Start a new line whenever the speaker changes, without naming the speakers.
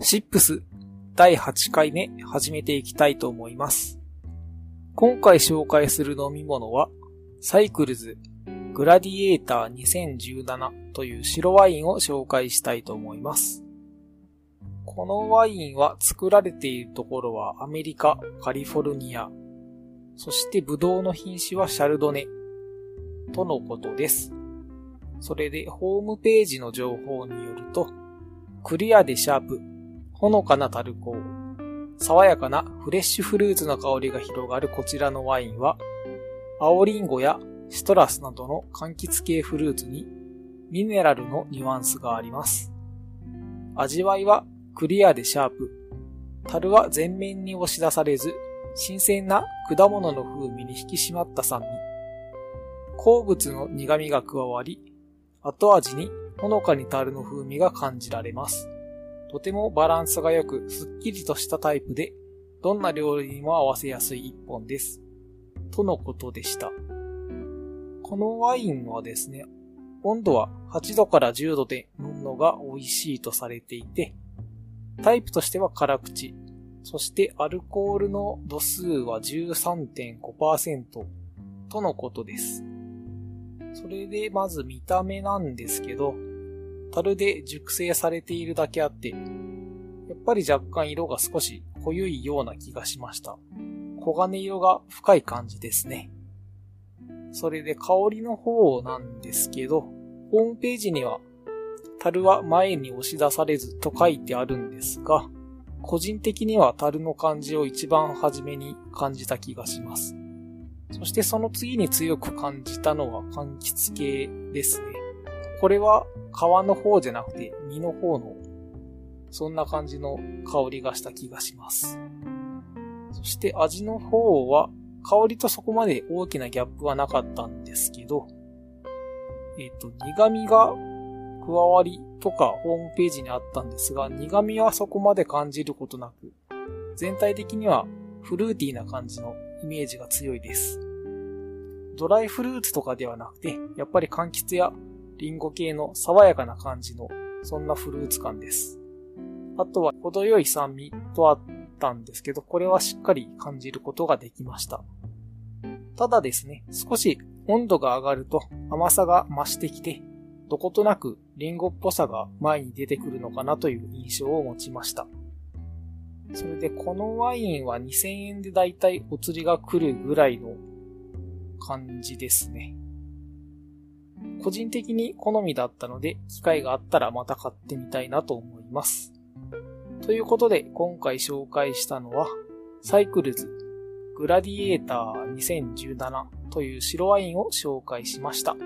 シップス第8回目始めていきたいと思います。今回紹介する飲み物は、サイクルズグラディエーター2017という白ワインを紹介したいと思います。このワインは作られているところはアメリカ、カリフォルニア、そしてブドウの品種はシャルドネとのことです。それでホームページの情報によると、クリアでシャープ、ほのかなタルコー、爽やかなフレッシュフルーツの香りが広がるこちらのワインは、青リンゴやシトラスなどの柑橘系フルーツにミネラルのニュアンスがあります。味わいはクリアでシャープ。樽は全面に押し出されず、新鮮な果物の風味に引き締まった酸味。鉱物の苦味が加わり、後味にほのかに樽の風味が感じられます。とてもバランスが良く、すっきりとしたタイプで、どんな料理にも合わせやすい一本です。とのことでした。このワインはですね、温度は8度から10度で飲むのが美味しいとされていて、タイプとしては辛口、そしてアルコールの度数は13.5%とのことです。それでまず見た目なんですけど、樽で熟成されているだけあって、やっぱり若干色が少し濃ゆいような気がしました。黄金色が深い感じですね。それで香りの方なんですけど、ホームページには、樽は前に押し出されずと書いてあるんですが、個人的には樽の感じを一番初めに感じた気がします。そしてその次に強く感じたのは柑橘系ですね。これは皮の方じゃなくて実の方の、そんな感じの香りがした気がします。そして味の方は香りとそこまで大きなギャップはなかったんですけど、えっ、と、苦味が加わりとかホームページにあったんですが、苦味はそこまで感じることなく、全体的にはフルーティーな感じのイメージが強いです。ドライフルーツとかではなくて、やっぱり柑橘やリンゴ系の爽やかな感じの、そんなフルーツ感です。あとは程よい酸味とあったんですけど、これはしっかり感じることができました。ただですね、少し温度が上がると甘さが増してきて、どことなくリンゴっぽさが前に出てくるのかなという印象を持ちました。それでこのワインは2000円でだいたいお釣りが来るぐらいの感じですね。個人的に好みだったので、機会があったらまた買ってみたいなと思います。ということで、今回紹介したのは、サイクルズグラディエーター2017という白ワインを紹介しました。